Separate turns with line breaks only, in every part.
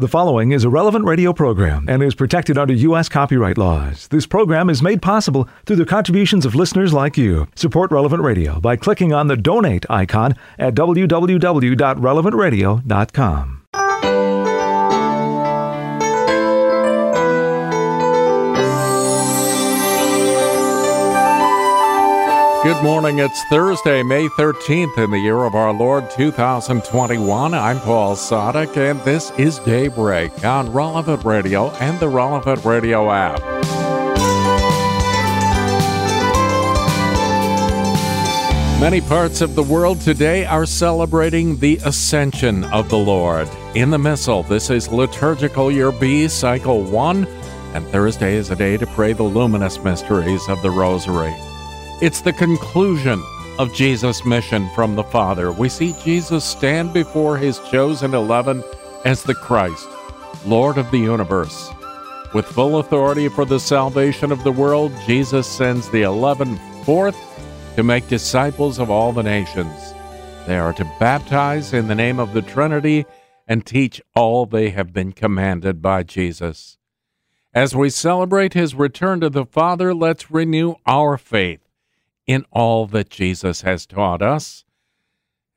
The following is a relevant radio program and is protected under U.S. copyright laws. This program is made possible through the contributions of listeners like you. Support Relevant Radio by clicking on the donate icon at www.relevantradio.com.
Good morning. It's Thursday, May 13th in the year of our Lord 2021. I'm Paul Sadek, and this is Daybreak on Relevant Radio and the Relevant Radio app. Many parts of the world today are celebrating the ascension of the Lord. In the Missal, this is Liturgical Year B, Cycle 1, and Thursday is a day to pray the luminous mysteries of the Rosary. It's the conclusion of Jesus' mission from the Father. We see Jesus stand before his chosen eleven as the Christ, Lord of the universe. With full authority for the salvation of the world, Jesus sends the eleven forth to make disciples of all the nations. They are to baptize in the name of the Trinity and teach all they have been commanded by Jesus. As we celebrate his return to the Father, let's renew our faith in all that Jesus has taught us.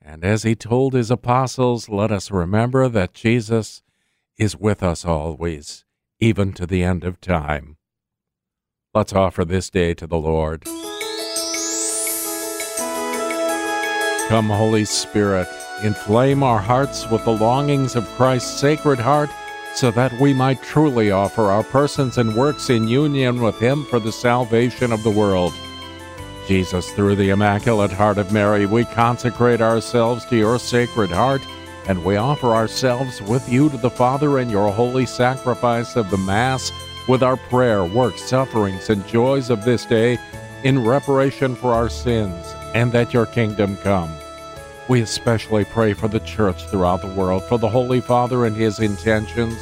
And as he told his apostles, let us remember that Jesus is with us always, even to the end of time. Let's offer this day to the Lord. Come, Holy Spirit, inflame our hearts with the longings of Christ's sacred heart, so that we might truly offer our persons and works in union with Him for the salvation of the world. Jesus, through the Immaculate Heart of Mary, we consecrate ourselves to your sacred heart, and we offer ourselves with you to the Father in your holy sacrifice of the Mass, with our prayer, works, sufferings, and joys of this day, in reparation for our sins, and that your kingdom come. We especially pray for the Church throughout the world, for the Holy Father and his intentions,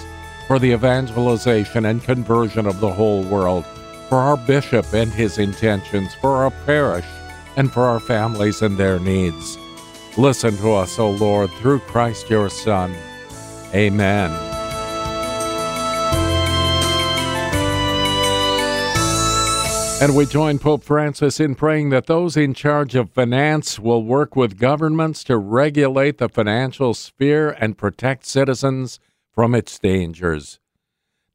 for the evangelization and conversion of the whole world for our bishop and his intentions, for our parish, and for our families and their needs. Listen to us, O Lord, through Christ your Son. Amen. And we join Pope Francis in praying that those in charge of finance will work with governments to regulate the financial sphere and protect citizens from its dangers.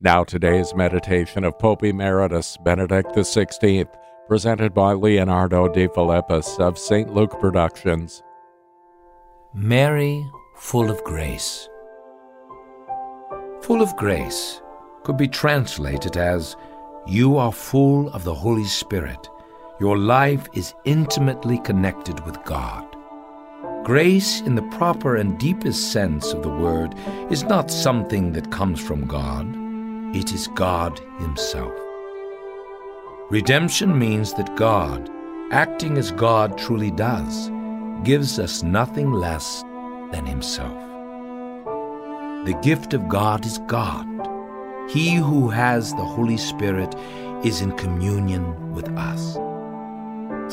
Now, today's meditation of Pope Emeritus Benedict XVI, presented by Leonardo Defilippis of St. Luke Productions.
Mary, full of grace. Full of grace could be translated as You are full of the Holy Spirit. Your life is intimately connected with God. Grace, in the proper and deepest sense of the word, is not something that comes from God it is God Himself. Redemption means that God, acting as God truly does, gives us nothing less than Himself. The gift of God is God. He who has the Holy Spirit is in communion with us.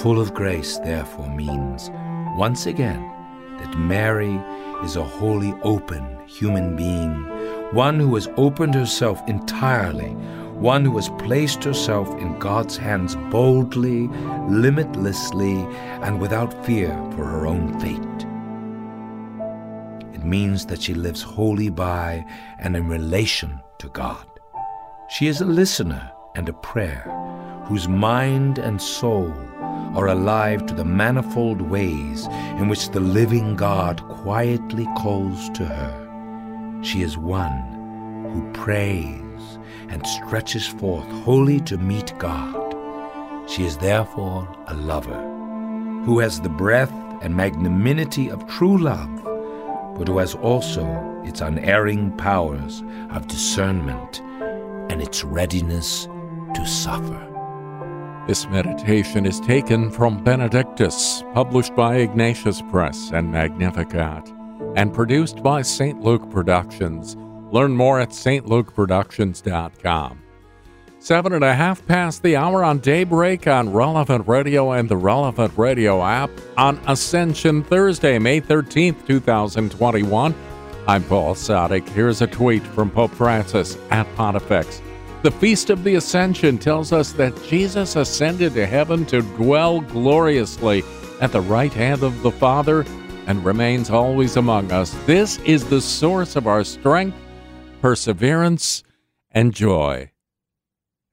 Full of grace, therefore, means, once again, that Mary is a wholly open human being one who has opened herself entirely, one who has placed herself in God's hands boldly, limitlessly, and without fear for her own fate. It means that she lives wholly by and in relation to God. She is a listener and a prayer, whose mind and soul are alive to the manifold ways in which the living God quietly calls to her. She is one who prays and stretches forth wholly to meet God. She is therefore a lover who has the breadth and magnanimity of true love, but who has also its unerring powers of discernment and its readiness to suffer.
This meditation is taken from Benedictus, published by Ignatius Press and Magnificat and produced by St. Luke Productions. Learn more at stlukeproductions.com. Seven and a half past the hour on Daybreak on Relevant Radio and the Relevant Radio app on Ascension Thursday, May 13th, 2021. I'm Paul Sadek. Here's a tweet from Pope Francis at Pontifex. The Feast of the Ascension tells us that Jesus ascended to heaven to dwell gloriously at the right hand of the Father and remains always among us. This is the source of our strength, perseverance, and joy.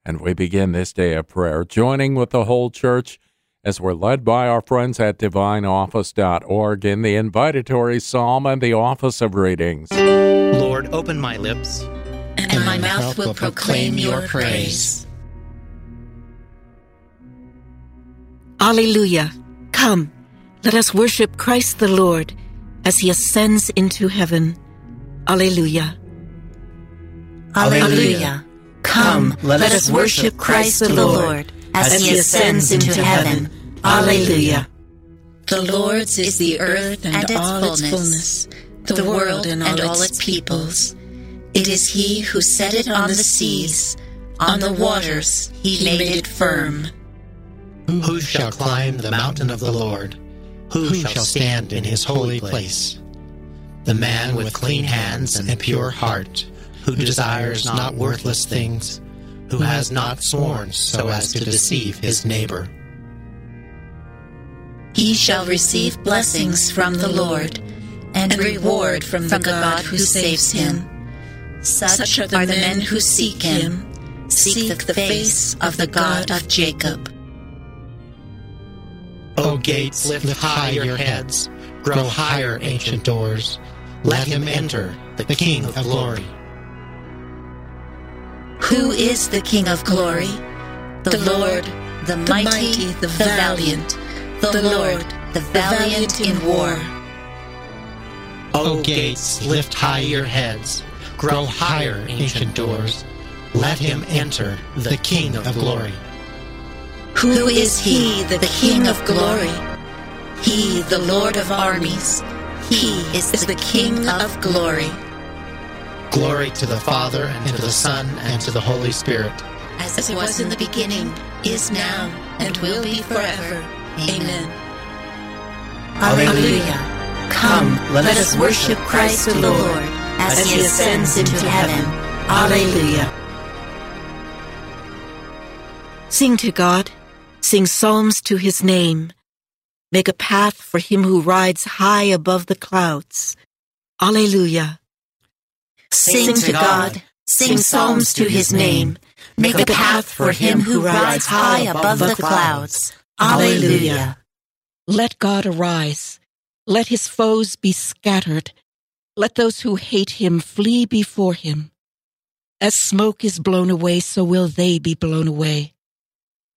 And we begin this day of prayer, joining with the whole church as we're led by our friends at divineoffice.org in the invitatory psalm and the office of readings.
Lord, open my lips,
and, and my mouth will proclaim your praise.
Alleluia. Come, let us worship Christ the Lord as he ascends into heaven. Alleluia.
Alleluia. Come, let us worship Christ the Lord as he ascends into heaven. Alleluia. The Lord's is the earth and, and all its fullness, the world and all, and all its peoples. It is he who set it on the seas, on the waters he made it firm.
Who shall climb the mountain of the Lord? Who shall stand in his holy place? The man with clean hands and a pure heart, who desires not worthless things, who has not sworn so as to deceive his neighbor.
He shall receive blessings from the Lord, and reward from the God who saves him. Such are the men who seek him, seek the face of the God of Jacob.
O gates, lift high your heads, grow higher, ancient doors. Let him enter, the King of glory.
Who is the King of glory? The Lord, the mighty, the valiant, the Lord, the valiant in war.
O gates, lift high your heads, grow higher, ancient doors. Let him enter, the King of glory.
Who is he, the King of glory? He, the Lord of armies. He is the King of glory.
Glory to the Father, and to the Son, and to the Holy Spirit.
As it was in the beginning, is now, and will be forever. Amen. Alleluia. Come, let us worship Christ the Lord as he ascends into heaven. Alleluia.
Sing to God, sing psalms to his name. Make a path for him who rides high above the clouds. Alleluia.
Sing to God, sing psalms to his name. Make a path for him who rides high above the clouds. Alleluia.
Let God arise. Let his foes be scattered. Let those who hate him flee before him. As smoke is blown away, so will they be blown away.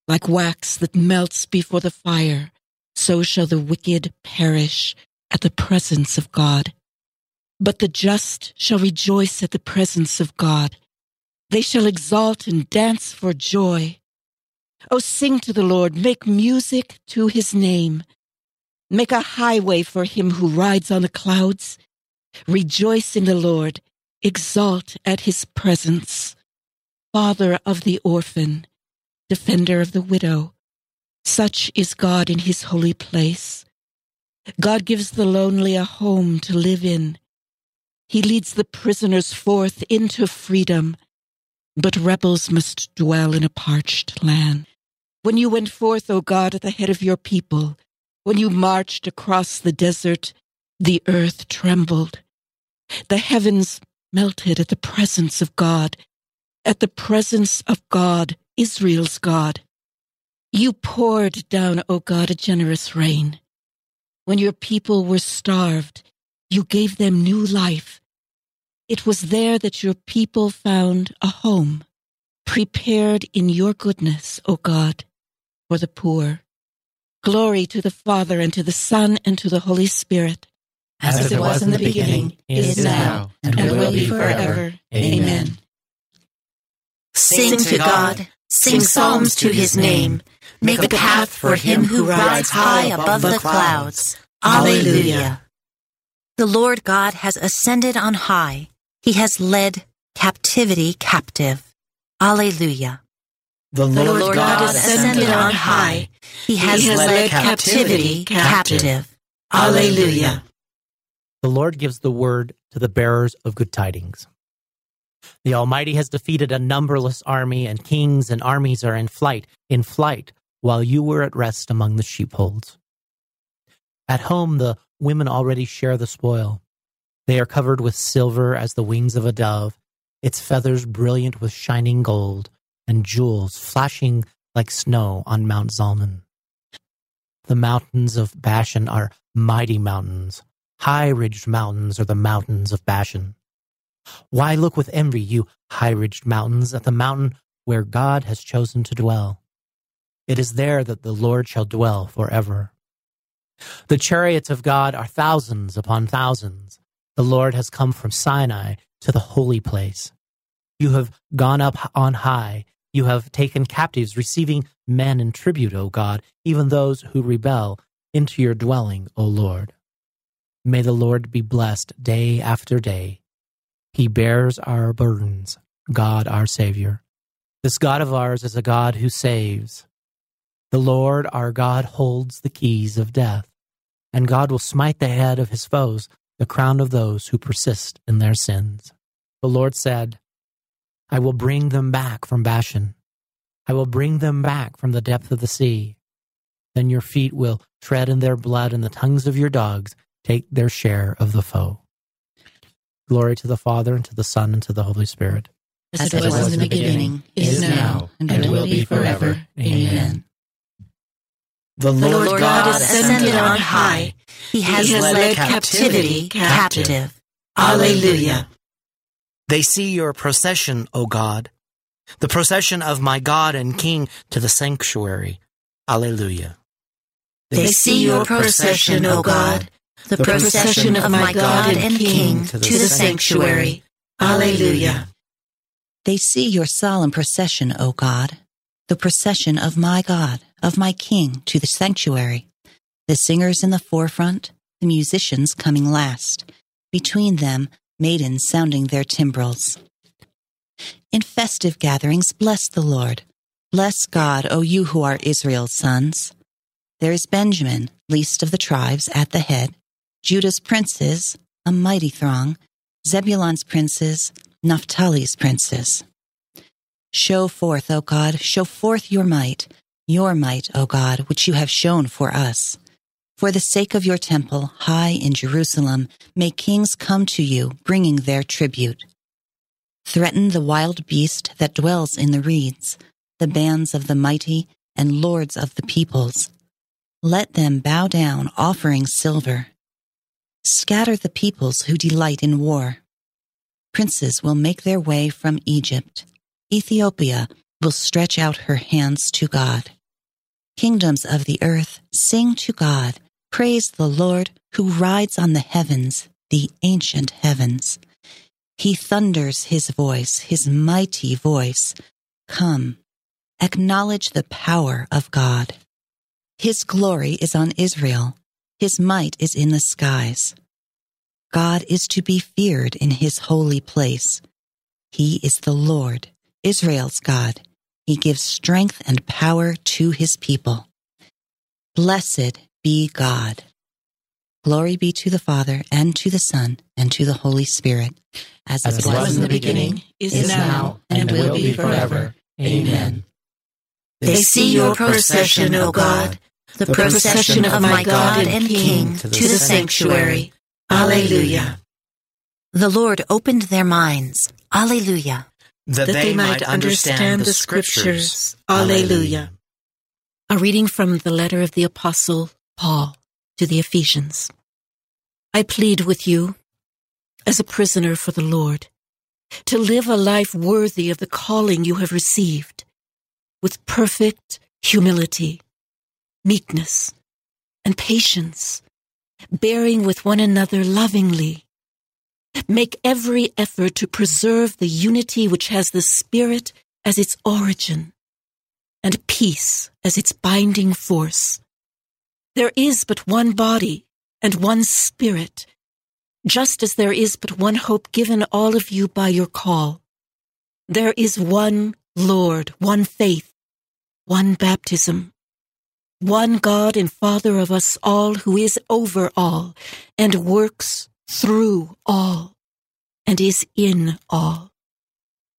Like wax that melts before the fire, so shall the wicked perish at the presence of God. But the just shall rejoice at the presence of God. They shall exalt and dance for joy. O sing to the Lord, make music to his name. Make a highway for him who rides on the clouds. Rejoice in the Lord, exalt at his presence. Father of the orphan, defender of the widow. Such is God in his holy place. God gives the lonely a home to live in. He leads the prisoners forth into freedom, but rebels must dwell in a parched land. When you went forth, O God, at the head of your people, when you marched across the desert, the earth trembled. The heavens melted at the presence of God, at the presence of God, Israel's God. You poured down, O God, a generous rain. When your people were starved, you gave them new life. It was there that your people found a home, prepared in your goodness, O God, for the poor. Glory to the Father, and to the Son, and to the Holy Spirit.
As, As it was in the beginning, is now, and, and will be forever. Amen. Sing to God, sing psalms to his name. Make a path for him who rides high above the clouds. Alleluia. The Lord God has ascended on high. He has led captivity captive. Alleluia.
The Lord,
the Lord God, God ascended on high. He has, he has led, led captivity captive. captive. Alleluia.
The Lord gives the word to the bearers of good tidings. The Almighty has defeated a numberless army, and kings and armies are in flight, in flight, while you were at rest among the sheepfolds. At home, the women already share the spoil. They are covered with silver as the wings of a dove, its feathers brilliant with shining gold, and jewels flashing like snow on Mount Zalmon. The mountains of Bashan are mighty mountains. High ridged mountains are the mountains of Bashan. Why look with envy, you high ridged mountains, at the mountain where God has chosen to dwell? It is there that the Lord shall dwell forever. The chariots of God are thousands upon thousands. The Lord has come from Sinai to the holy place. You have gone up on high. You have taken captives, receiving men in tribute, O God, even those who rebel, into your dwelling, O Lord. May the Lord be blessed day after day. He bears our burdens, God our Savior. This God of ours is a God who saves. The Lord our God holds the keys of death, and God will smite the head of his foes, the crown of those who persist in their sins. The Lord said, I will bring them back from Bashan. I will bring them back from the depth of the sea. Then your feet will tread in their blood, and the tongues of your dogs take their share of the foe. Glory to the Father, and to the Son, and to the Holy Spirit.
As it was in the beginning, is now, and will be forever. Amen.
The
The
Lord,
Lord God ascended on high. He has led captivity captive. Alleluia.
They see your procession, O God, the procession of my God and King to the sanctuary. Alleluia.
They see your procession, O God, the procession of my God and King to the sanctuary. Alleluia.
They see your solemn procession, O God, the procession of my God, of my King, to the sanctuary. The singers in the forefront, the musicians coming last. Between them, maidens sounding their timbrels. In festive gatherings, bless the Lord. Bless God, O you who are Israel's sons. There is Benjamin, least of the tribes, at the head, Judah's princes, a mighty throng, Zebulun's princes, Naphtali's princes. Show forth, O God, show forth your might, your might, O God, which you have shown for us. For the sake of your temple, high in Jerusalem, may kings come to you, bringing their tribute. Threaten the wild beast that dwells in the reeds, the bands of the mighty and lords of the peoples. Let them bow down, offering silver. Scatter the peoples who delight in war. Princes will make their way from Egypt. Ethiopia will stretch out her hands to God. Kingdoms of the earth, sing to God. Praise the Lord who rides on the heavens, the ancient heavens. He thunders his voice, his mighty voice. Come, acknowledge the power of God. His glory is on Israel. His might is in the skies. God is to be feared in his holy place. He is the Lord, Israel's God. He gives strength and power to his people. Blessed be God. Glory be to the Father, and to the Son, and to the Holy Spirit, as,
As
it
it
was in the beginning,
is
now, and will be forever.
Amen.
They see your procession, O God, the procession of my God and King to the sanctuary. Alleluia.
The Lord opened their minds. Alleluia.
That,
That they might understand the scriptures. Alleluia. A reading from the letter of the Apostle Paul to the Ephesians. I plead with you, as a prisoner for the Lord, to live a life worthy of the calling you have received, with perfect humility, meekness, and patience, bearing with one another lovingly. Make every effort to preserve the unity which has the Spirit as its origin and peace as its binding force. There is but one body and one Spirit, just as there is but one hope given all of you by your call. There is one Lord, one faith, one baptism, one God and Father of us all who is over all and works through all, and is in all.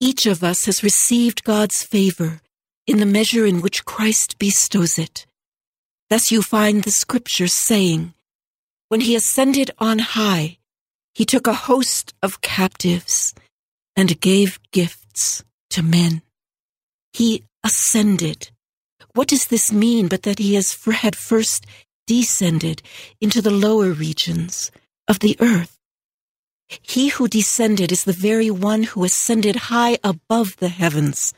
Each of us has received God's favor in the measure in which Christ bestows it. Thus you find the scripture saying, When he ascended on high, he took a host of captives and gave gifts to men. He ascended. What does this mean but that he has had first descended into the lower regions of the earth? He who descended is the very one who ascended high above the heavens,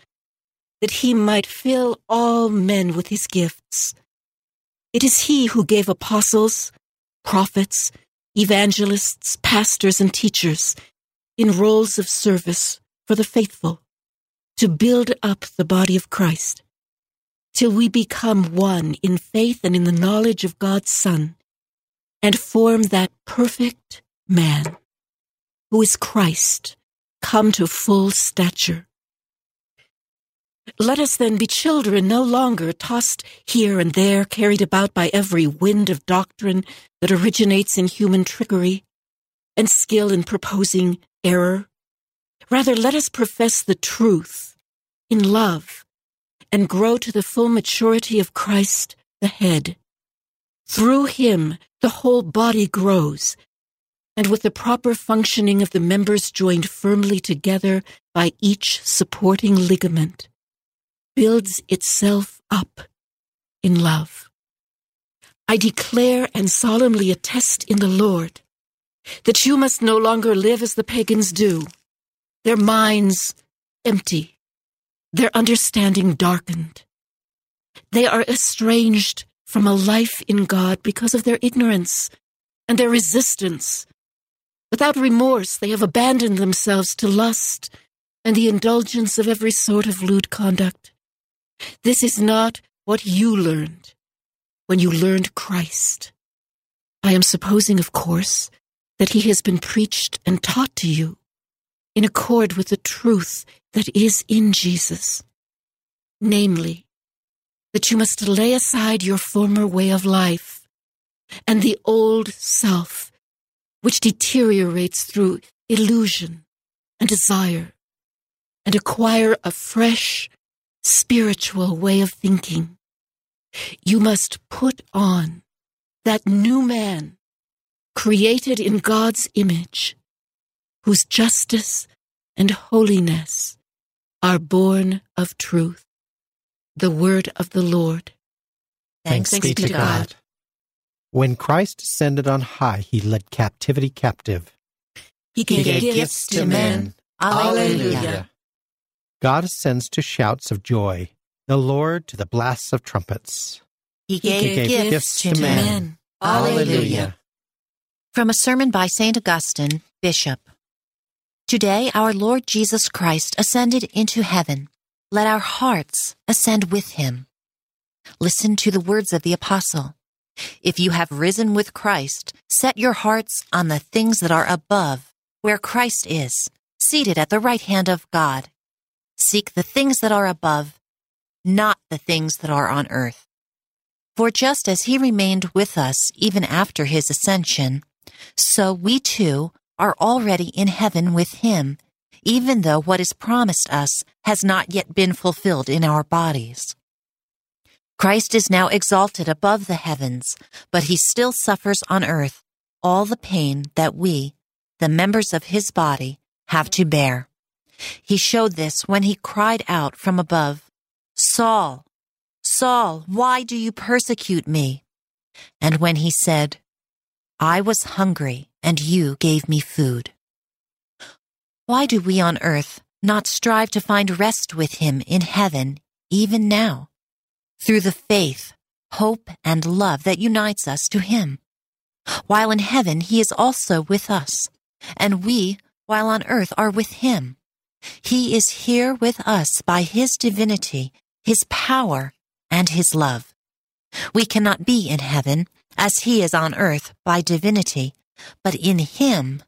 that he might fill all men with his gifts. It is he who gave apostles, prophets, evangelists, pastors, and teachers in roles of service for the faithful to build up the body of Christ till we become one in faith and in the knowledge of God's Son and form that perfect man who is Christ come to full stature. Let us then be children no longer tossed here and there, carried about by every wind of doctrine that originates in human trickery and skill in proposing error. Rather, let us profess the truth in love and grow to the full maturity of Christ, the head. Through him, the whole body grows, and with the proper functioning of the members joined firmly together by each supporting ligament, builds itself up in love. I declare and solemnly attest in the Lord that you must no longer live as the pagans do, their minds empty, their understanding darkened. They are estranged from a life in God because of their ignorance and their resistance. Without remorse, they have abandoned themselves to lust and the indulgence of every sort of lewd conduct. This is not what you learned when you learned Christ. I am supposing, of course, that he has been preached and taught to you in accord with the truth that is in Jesus. Namely, that you must lay aside your former way of life and the old self, which deteriorates through illusion and desire, and acquire a fresh, spiritual way of thinking. You must put on that new man created in God's image, whose justice and holiness are born of truth. The word of the Lord.
Thanks, Thanks be to God. God. When Christ ascended on high, he led captivity captive.
He gave, he gave gifts to men. Alleluia.
God ascends to shouts of joy, the Lord to the blasts of trumpets.
He gave, he gave gifts, gifts, to men. men. Alleluia.
From a sermon by St. Augustine, Bishop. Today, our Lord Jesus Christ ascended into heaven. Let our hearts ascend with him. Listen to the words of the Apostle. If you have risen with Christ, set your hearts on the things that are above, where Christ is, seated at the right hand of God. Seek the things that are above, not the things that are on earth. For just as he remained with us even after his ascension, so we too are already in heaven with him, even though what is promised us has not yet been fulfilled in our bodies. Christ is now exalted above the heavens, but he still suffers on earth all the pain that we, the members of his body, have to bear. He showed this when he cried out from above, Saul, Saul, why do you persecute me? And when he said, I was hungry and you gave me food. Why do we on earth not strive to find rest with him in heaven even now? Through the faith, hope, and love that unites us to him. While in heaven, he is also with us, and we, while on earth, are with him. He is here with us by His divinity, His power, and His love. We cannot be in heaven as He is on earth by divinity, but in Him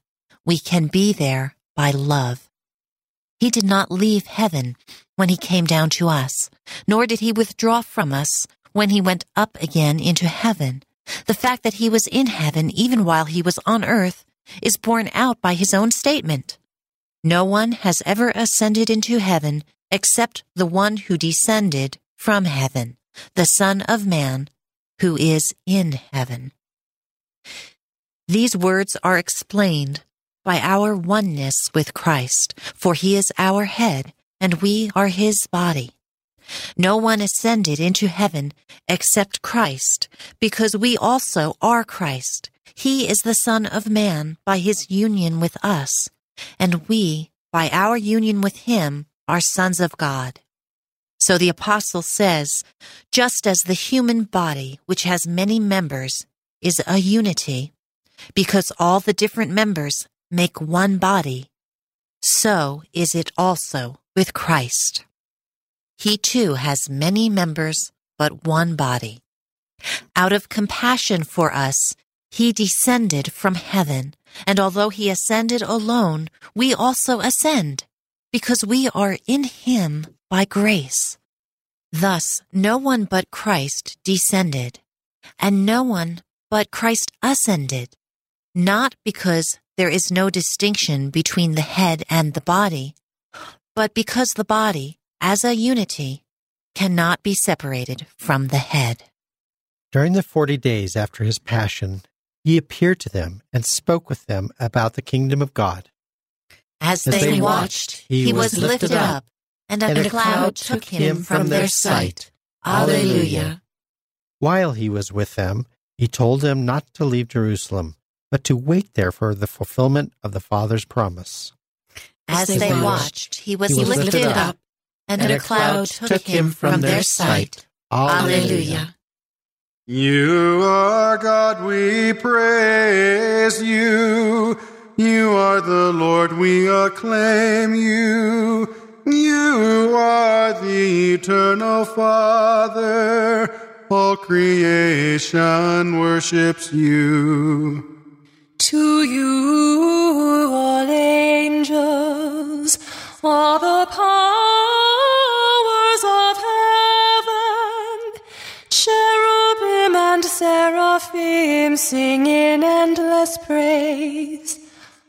we can be there by love. He did not leave heaven when He came down to us, nor did He withdraw from us when He went up again into heaven. The fact that He was in heaven even while He was on earth is borne out by his own statement. No one has ever ascended into heaven except the one who descended from heaven, the Son of Man, who is in heaven. These words are explained by our oneness with Christ, for he is our head and we are his body. No one ascended into heaven except Christ, because we also are Christ. He is the Son of Man by his union with us, and we, by our union with him, are sons of God. So the apostle says, just as the human body, which has many members, is a unity, because all the different members make one body, so is it also with Christ. He too has many members, but one body. Out of compassion for us, he descended from heaven, and although he ascended alone, we also ascend, because we are in him by grace. Thus, no one but Christ descended, and no one but Christ ascended, not because there is no distinction between the head and the body, but because the body, as a unity, cannot be separated from the head.
During the forty days after his passion, he appeared to them and spoke with them about the kingdom of God.
As, As they, they, watched, he, he was lifted up, and a, and a cloud took him from their sight. Alleluia.
While he was with them, he told them not to leave Jerusalem, but to wait there for the fulfillment of the Father's promise.
As they watched, he was, he was lifted up, and, and a cloud took him from their sight. Alleluia.
You are God, we praise you. You are the Lord, we acclaim you. You are the eternal Father. All creation worships you.
To you, all angels, all the powers of heaven, cherubim and seraphim sing in endless praise.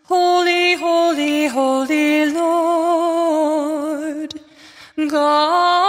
Holy, holy, holy Lord, God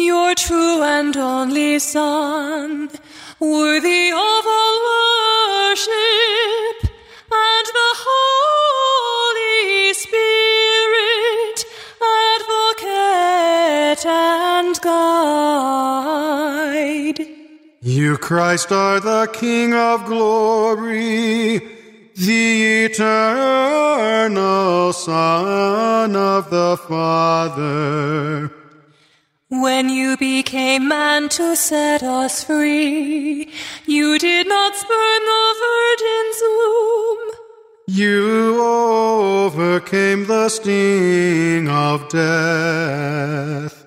your true and only Son, worthy of all worship and the Holy Spirit, advocate and guide.
You, Christ, are the King of glory the eternal Son of the Father.
When you became man to set us free, you did not spurn the virgin's womb.
You overcame the sting of death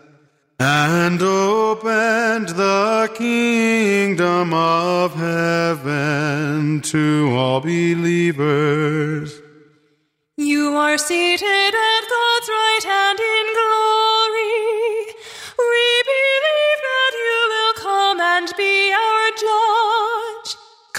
and opened the kingdom of heaven to all believers.
You are seated at God's right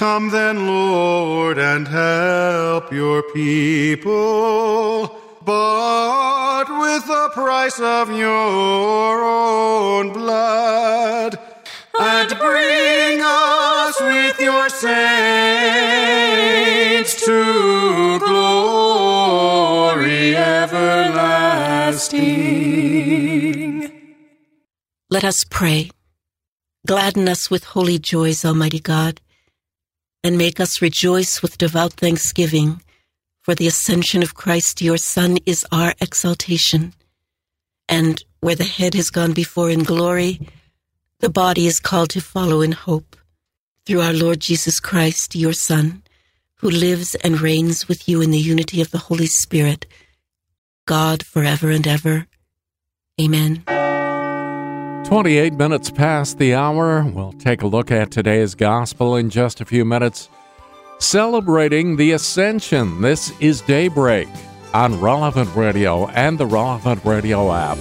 Come
then, Lord, and help your people bought with the price of your own blood, and bring us with your saints to glory everlasting.
Let us pray. Gladden us with holy joys, Almighty God, and make us rejoice with devout thanksgiving for the ascension of Christ, your Son, is our exaltation. And where the head has gone before in glory, the body is called to follow in hope. Through our Lord Jesus Christ, your Son, who lives and reigns with you in the unity of the Holy Spirit, God forever and ever. Amen.
28 minutes past the hour. We'll take a look at today's gospel in just a few minutes. Celebrating the Ascension. This is Daybreak on Relevant Radio and the Relevant Radio app.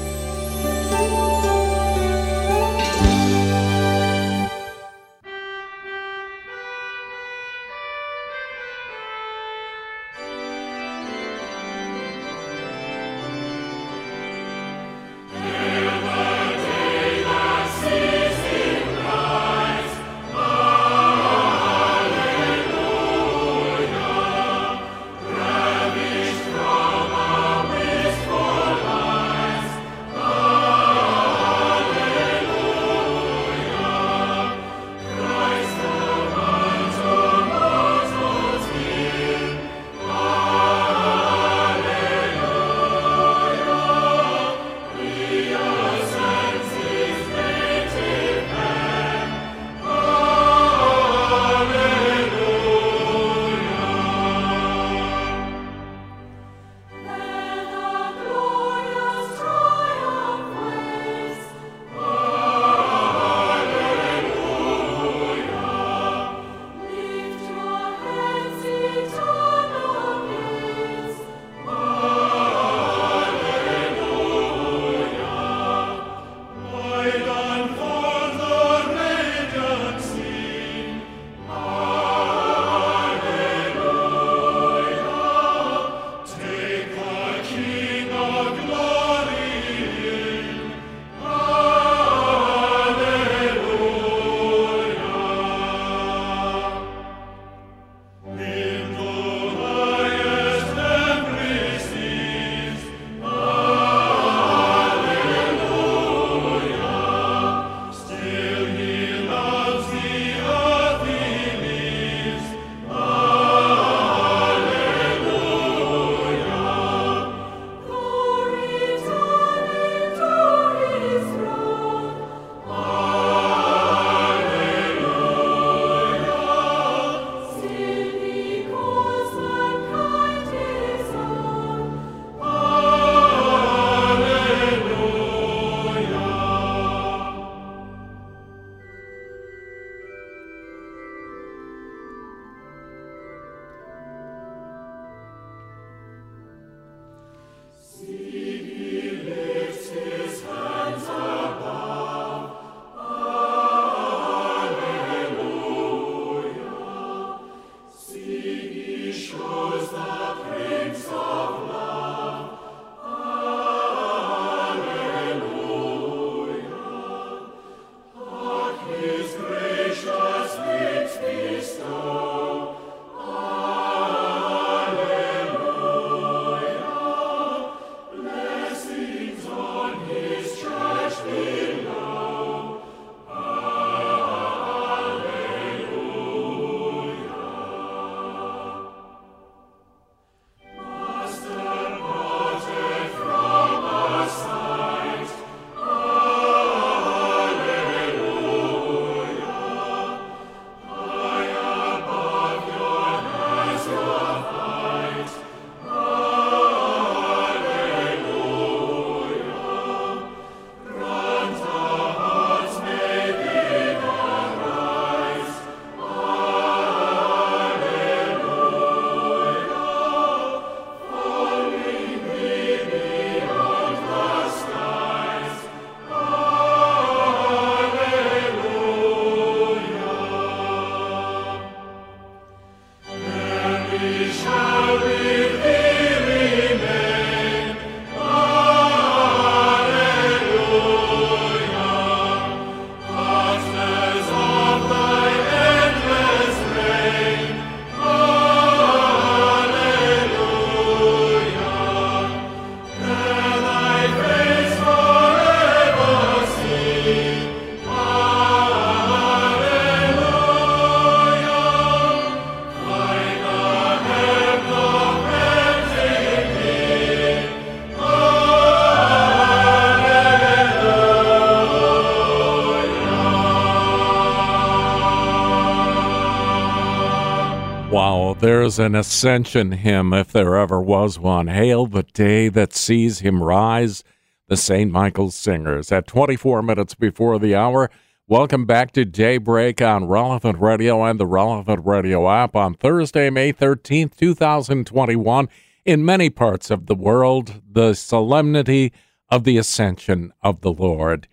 There's an ascension hymn if there ever was one. Hail the day that sees him rise. The St. Michael's Singers at 24 minutes before the hour. Welcome back to Daybreak on Relevant Radio and the Relevant Radio app on Thursday, May 13th, 2021. In many parts of the world, the solemnity of the ascension of the Lord.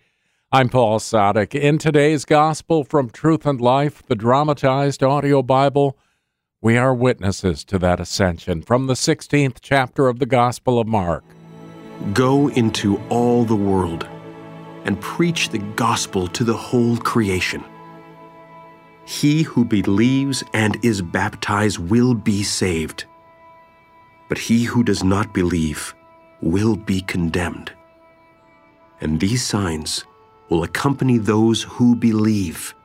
I'm Paul Sadek. In today's Gospel from Truth and Life, the dramatized audio Bible, we are witnesses to that ascension from the 16th chapter of the Gospel of Mark.
Go into all the world and preach the gospel to the whole creation. He who believes and is baptized will be saved, but he who does not believe will be condemned. And these signs will accompany those who believe.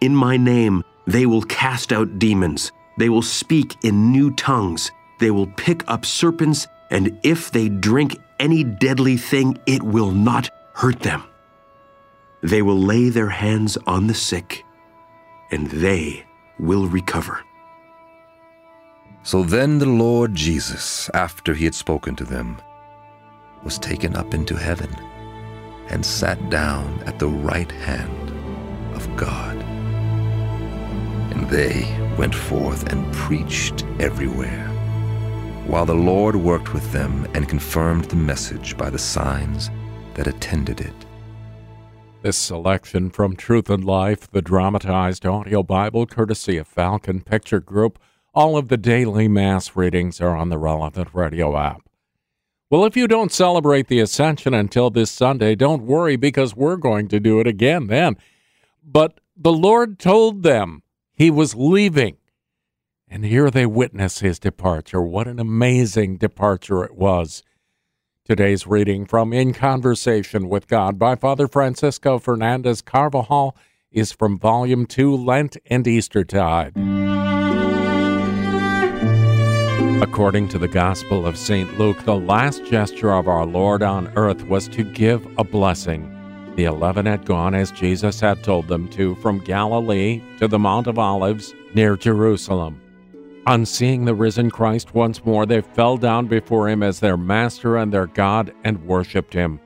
In my name, they will cast out demons. They will speak in new tongues. They will pick up serpents, and if they drink any deadly thing, it will not hurt them. They will lay their hands on the sick, and they will recover.
So then the Lord Jesus, after he had spoken to them, was taken up into heaven and sat down at the right hand of God. They went forth and preached everywhere, while the Lord worked with them and confirmed the message by the signs that attended it.
This selection from Truth and Life, the dramatized audio Bible, courtesy of Falcon Picture Group. All of the daily Mass readings are on the relevant radio app. Well, if you don't celebrate the Ascension until this Sunday, don't worry because we're going to do it again then. But the Lord told them he was leaving. And here they witness his departure. What an amazing departure it was. Today's reading from In Conversation with God by Father Francisco Fernandez Carvajal is from Volume 2, Lent and Eastertide. According to the Gospel of St. Luke, the last gesture of our Lord on earth was to give a blessing. The eleven had gone as Jesus had told them to from Galilee to the Mount of Olives near Jerusalem. On seeing the risen Christ once more, they fell down before him as their master and their God and worshiped him.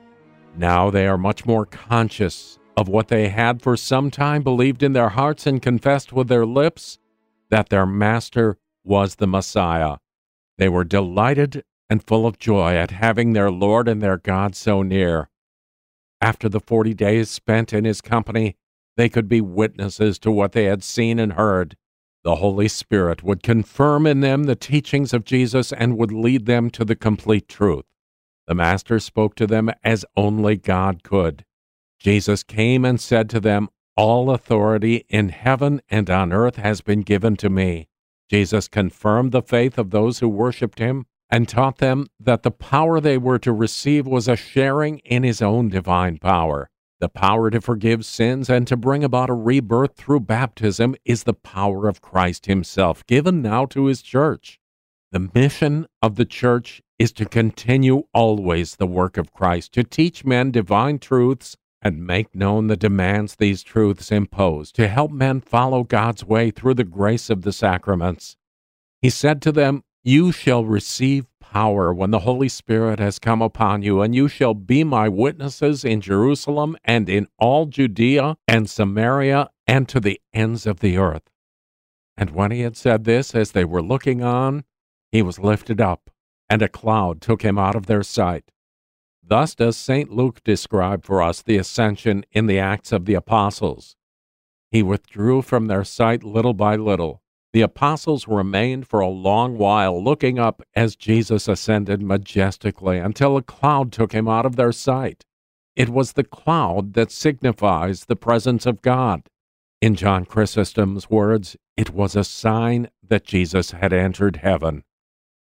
Now they are much more conscious of what they had for some time believed in their hearts and confessed with their lips that their master was the Messiah. They were delighted and full of joy at having their Lord and their God so near. After the forty days spent in his company, they could be witnesses to what they had seen and heard. The Holy Spirit would confirm in them the teachings of Jesus and would lead them to the complete truth. The Master spoke to them as only God could. Jesus came and said to them, All authority in heaven and on earth has been given to me. Jesus confirmed the faith of those who worshiped him and taught them that the power they were to receive was a sharing in his own divine power. The power to forgive sins and to bring about a rebirth through baptism is the power of Christ himself, given now to his church. The mission of the church is to continue always the work of Christ, to teach men divine truths and make known the demands these truths impose to help men follow God's way through the grace of the sacraments. He said to them, You shall receive power when the Holy Spirit has come upon you, and you shall be my witnesses in Jerusalem and in all Judea and Samaria and to the ends of the earth. And when he had said this, as they were looking on, he was lifted up, and a cloud took him out of their sight. Thus does St. Luke describe for us the ascension in the Acts of the Apostles. He withdrew from their sight little by little. The apostles remained for a long while looking up as Jesus ascended majestically until a cloud took him out of their sight. It was the cloud that signifies the presence of God. In John Chrysostom's words, it was a sign that Jesus had entered heaven.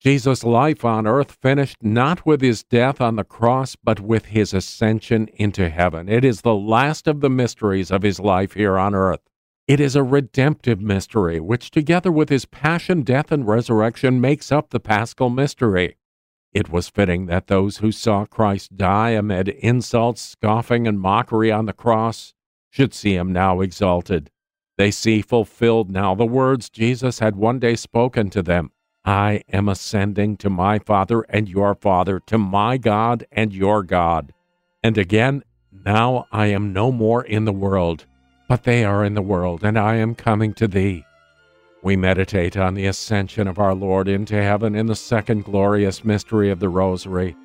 Jesus' life on earth finished not with his death on the cross, but with his ascension into heaven. It is the last of the mysteries of his life here on earth. It is a redemptive mystery, which, together with his passion, death, and resurrection, makes up the paschal mystery. It was fitting that those who saw Christ die amid insults, scoffing, and mockery on the cross should see him now exalted. They see fulfilled now the words Jesus had one day spoken to them I am ascending to my Father and your Father, to my God and your God. And again, now I am no more in the world, but they are in the world, and I am coming to thee. We meditate on the ascension of our Lord into heaven in the second glorious mystery of the Rosary.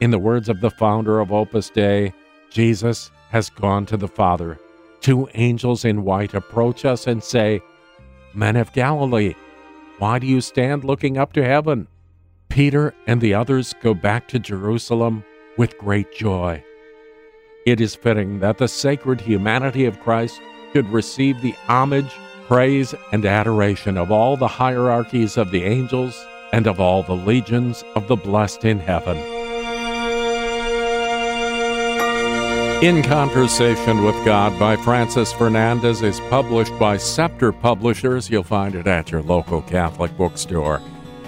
In the words of the founder of Opus Dei, Jesus has gone to the Father. Two angels in white approach us and say, Men of Galilee, why do you stand looking up to heaven? Peter and the others go back to Jerusalem with great joy. It is fitting that the sacred humanity of Christ should receive the homage praise and adoration of all the hierarchies of the angels and of all the legions of the blessed in heaven. In Conversation with God by Francis Fernandez is published by Scepter Publishers. You'll find it at your local Catholic bookstore.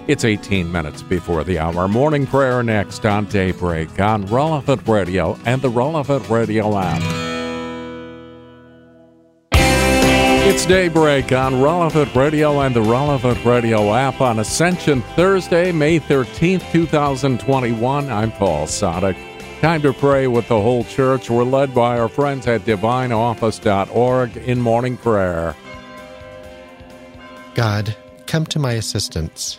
It's 18 minutes before the hour. Morning prayer next on Daybreak on Relevant Radio and the Relevant Radio app. It's Daybreak on Relevant Radio and the Relevant Radio app on Ascension Thursday, May 13th, 2021. I'm Paul Sadek. Time to pray with the whole church. We're led by our friends at divineoffice.org in morning prayer.
God, come to my assistance.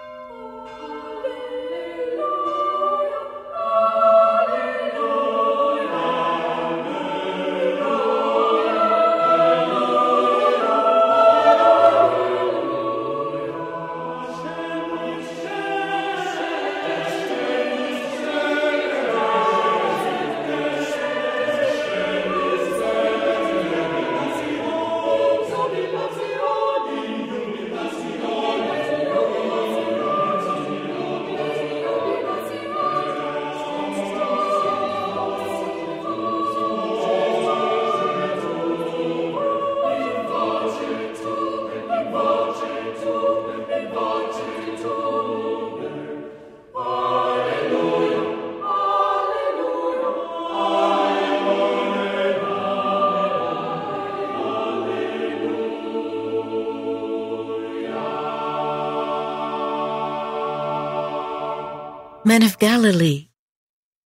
Men of Galilee,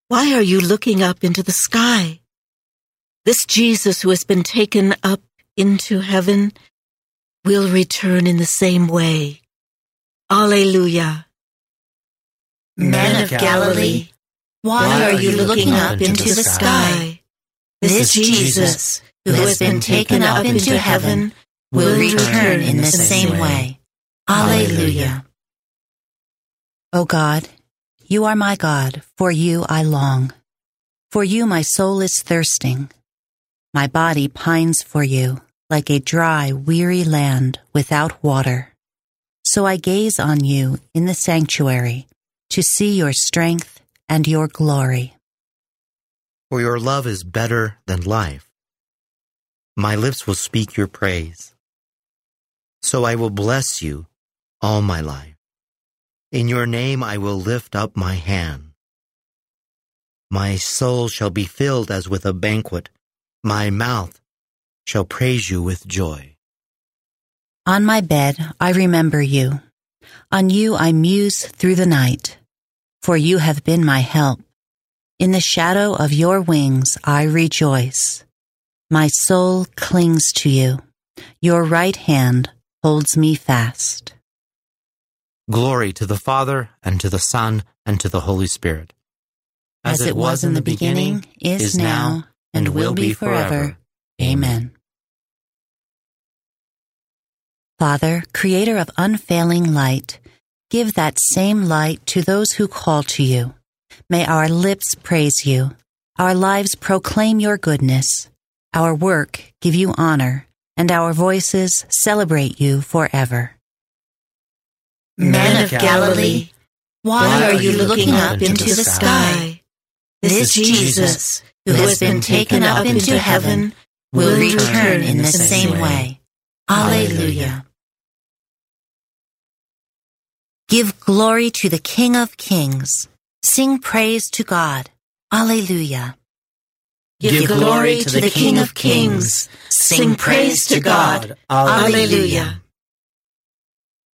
why are you looking up into the sky? This Jesus who has been taken up into heaven will return in the same way. Alleluia.
Men of Galilee, why are you looking up into the sky? This Jesus, who has been taken up into heaven, will return in the same way. Alleluia.
O oh God, you are my God, for you I long. For you my soul is thirsting. My body pines for you, like a dry, weary land without water. So I gaze on you in the sanctuary to see your strength and your glory.
For your love is better than life. My lips will speak your praise. So I will bless you all my life. In your name I will lift up my hand. My soul shall be filled as with a banquet. My mouth shall praise you with joy.
On my bed I remember you. On you I muse through the night. For you have been my help. In the shadow of your wings I rejoice. My soul clings to you. Your right hand holds me fast.
Glory to the Father, and to the Son, and to the Holy Spirit.
As, As it was in the beginning, is, is now, and will be forever. Amen. Father, creator of unfailing light, give that same light to those who call to you. May our lips praise you, our lives proclaim your goodness, our work give you honor, and our voices celebrate you forever.
Men of Galilee, why are you looking up into the sky? This Jesus, who has been taken up into heaven, will return in the same way. Alleluia.
Give glory to the King of Kings. Sing praise to God. Alleluia.
Give glory to the King of Kings. Sing praise to God. Alleluia.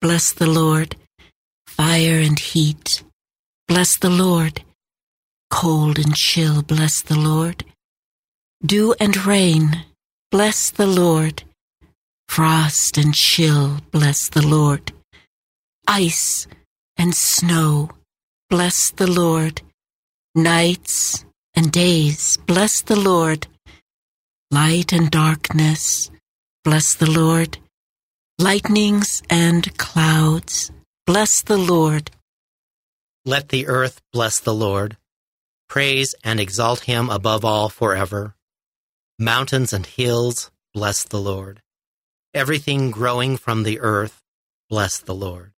bless the Lord. Fire and heat, bless the Lord. Cold and chill, bless the Lord. Dew and rain, bless the Lord. Frost and chill, bless the Lord. Ice and snow, bless the Lord. Nights and days, bless the Lord. Light and darkness, bless the Lord. Lightnings and clouds, bless the Lord.
Let the earth bless the Lord. Praise and exalt him above all forever. Mountains and hills, bless the Lord. Everything growing from the earth, bless the Lord.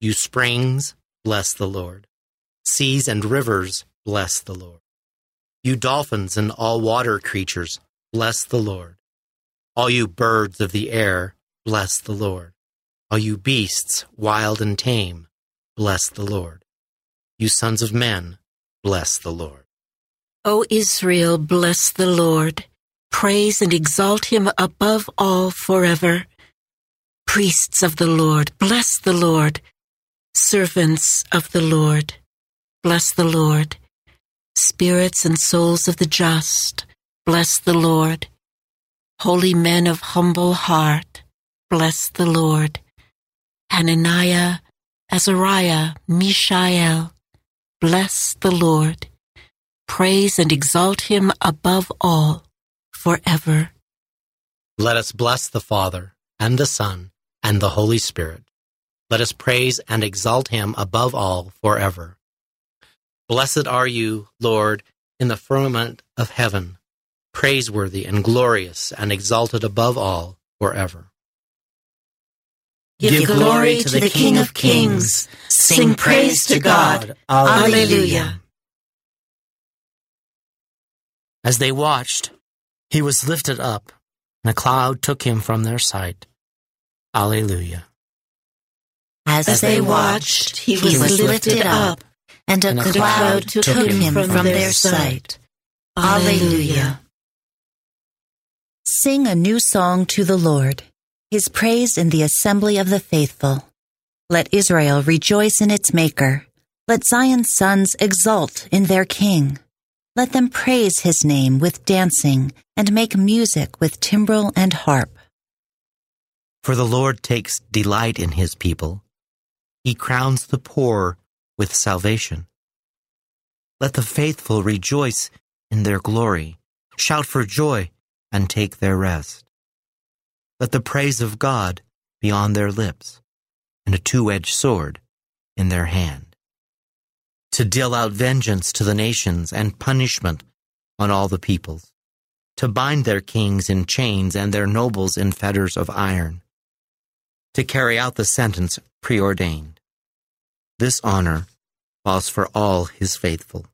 You springs, bless the Lord. Seas and rivers, bless the Lord. You dolphins and all water creatures, bless the Lord. All you birds of the air, bless the Lord. All you beasts, wild and tame, bless the Lord. You sons of men, bless the Lord.
O Israel, bless the Lord. Praise and exalt him above all forever. Priests of the Lord, bless the Lord. Servants of the Lord, bless the Lord. Spirits and souls of the just, bless the Lord. Holy men of humble heart, bless the Lord. Hananiah, Azariah, Mishael, bless the Lord. Praise and exalt him above all forever.
Let us bless the Father, and the Son, and the Holy Spirit. Let us praise and exalt him above all forever. Blessed are you, Lord, in the firmament of heaven, praiseworthy and glorious and exalted above all forever.
Give glory to the King of Kings. Sing praise to God. Alleluia.
As they watched, he was lifted up, and a cloud took him from their sight. Alleluia.
As, they watched, he was, lifted up, and a, cloud, took, him from, their sight. Alleluia. Sing a new song to the Lord, his praise in the assembly of the faithful. Let Israel rejoice in its Maker. Let Zion's sons exult in their King. Let them praise his name with dancing and make music with timbrel and harp.
For the Lord takes delight in his people. He crowns the poor with salvation. Let the faithful rejoice in their glory, shout for joy, and take their rest. Let the praise of God be on their lips, and a two edged sword in their hand, to deal out vengeance to the nations and punishment on all the peoples, to bind their kings in chains and their nobles in fetters of iron, to carry out the sentence preordained. This honor falls for all his faithful.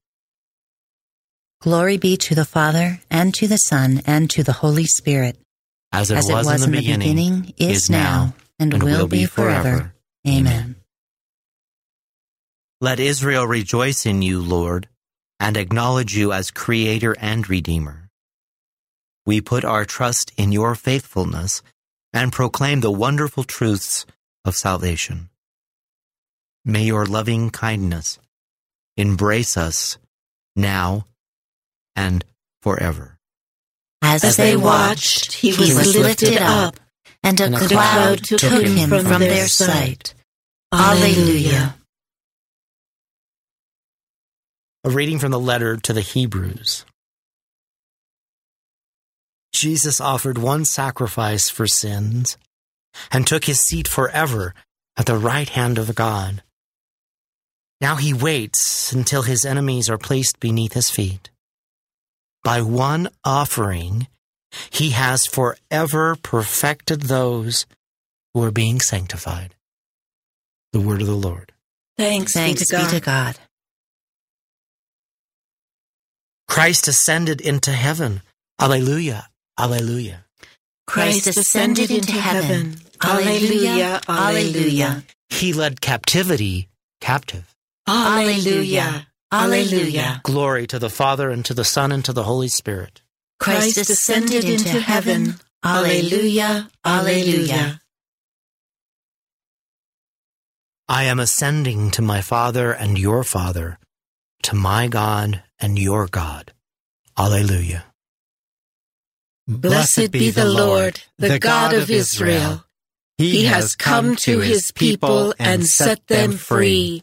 Glory be to the Father, and to the Son, and to the Holy Spirit.
As it,
As
was,
it was
in the beginning,
is now, and, will be forever. Amen.
Let Israel rejoice in you, Lord, and acknowledge you as Creator and Redeemer. We put our trust in your faithfulness and proclaim the wonderful truths of salvation. May your loving kindness embrace us now and forever.
As, they watched, he was, lifted up, and a, cloud, took, him from, their sight. Alleluia.
A reading from the letter to the Hebrews. Jesus offered one sacrifice for sins and took his seat forever at the right hand of God.
Now he waits until his enemies are placed beneath his feet. By one offering, he has forever perfected those who are being sanctified. The word of the Lord.
Thanks,
Thanks
be to God.
be to God.
Christ ascended into heaven. Alleluia. Alleluia.
Christ ascended into heaven. Alleluia, alleluia.
He led captivity captive.
Alleluia, alleluia.
Glory to the Father and to the Son and to the Holy Spirit.
Christ ascended into heaven. Alleluia, alleluia.
I am ascending to my Father and your Father, to my God and your God. Alleluia.
Blessed be the Lord, the God of Israel. He has come to his people and set them free.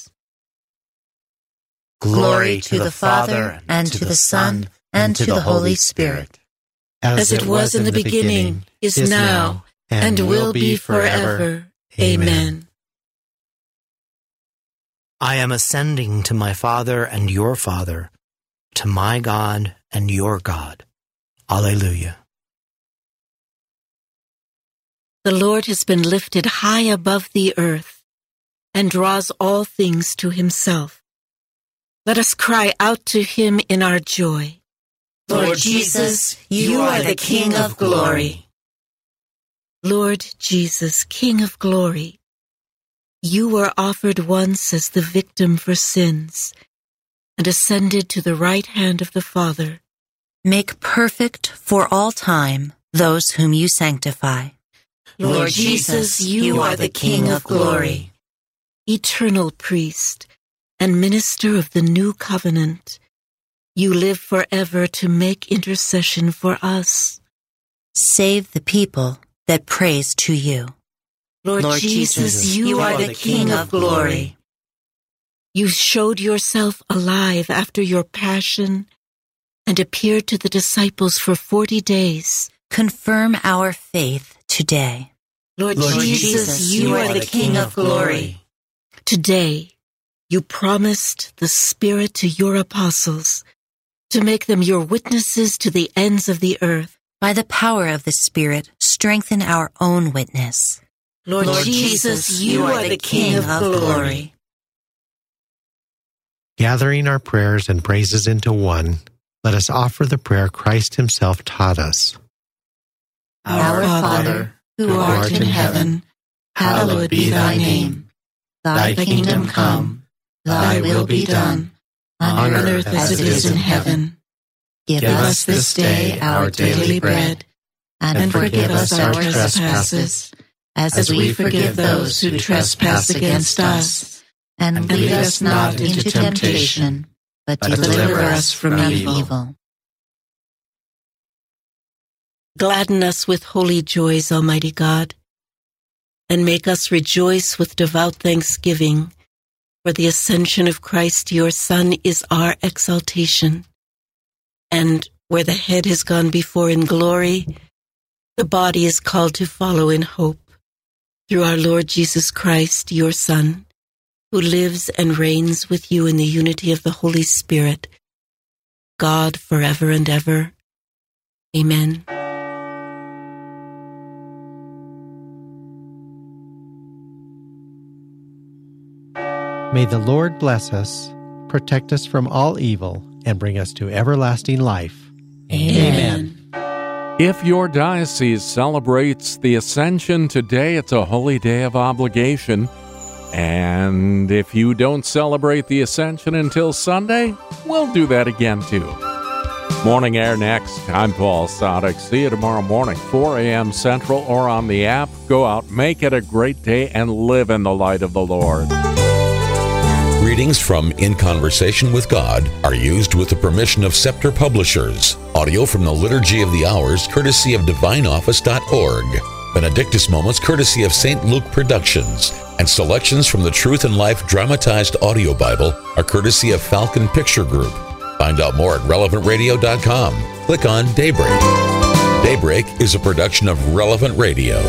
Glory to the Father, and to the Son, and to the Holy Spirit.
As it was in the beginning, is now, and will be forever. Amen.
I am ascending to my Father and your Father, to my God and your God. Alleluia.
The Lord has been lifted high above the earth and draws all things to himself. Let us cry out to him in our joy.
Lord Jesus, you are the King of glory.
Lord Jesus, King of glory, you were offered once as the victim for sins and ascended to the right hand of the Father.
Make perfect for all time those whom you sanctify.
Lord Jesus, you are the King of glory.
Eternal priest and minister of the new covenant, you live forever to make intercession for us.
Save the people that praise to you.
Lord,
Lord
Jesus,
Jesus, you are the King of glory.
You showed yourself alive after your passion and appeared to the disciples for 40 days.
Confirm our faith today.
Lord,
Lord
Jesus,
Jesus, you are the King of glory.
Today, you promised the Spirit to your apostles to make them your witnesses to the ends of the earth.
By the power of the Spirit, strengthen our own witness.
Lord,
Lord
Jesus,
Jesus, you are the King of glory.
Gathering our prayers and praises into one, let us offer the prayer Christ Himself taught us.
Our Father, who art in heaven, hallowed be thy name. Thy kingdom come, thy will be done, on earth as it is in heaven.
Give,
Give us this day our daily bread, and forgive us our trespasses, as we forgive those who trespass against us.
and
lead us not into temptation,
but
but deliver us from evil. Gladden us with holy joys, Almighty God, and make us rejoice with devout thanksgiving, for the ascension of Christ your Son is our exaltation, and Where the head has gone before in glory, the body is called to follow in hope through our Lord Jesus Christ, your Son, who lives and reigns with you in the unity of the Holy Spirit, God forever and ever. Amen.
May the Lord bless us, protect us from all evil, and bring us to everlasting life.
Amen.
If your diocese celebrates the Ascension today, it's a holy day of obligation. And if you don't celebrate the Ascension until Sunday, we'll do that again too. Morning Air next. I'm Paul Sadek. See you tomorrow morning, 4 a.m. Central or on the app. Go out, make it a great day, and live in the light of the Lord.
Readings from In Conversation with God are used with the permission of Scepter Publishers. Audio from the Liturgy of the Hours, courtesy of DivineOffice.org. Benedictus Moments, courtesy of St. Luke Productions. And selections from the Truth and Life Dramatized Audio Bible are courtesy of Falcon Picture Group. Find out more at relevantradio.com. Click on Daybreak. Daybreak is a production of Relevant Radio.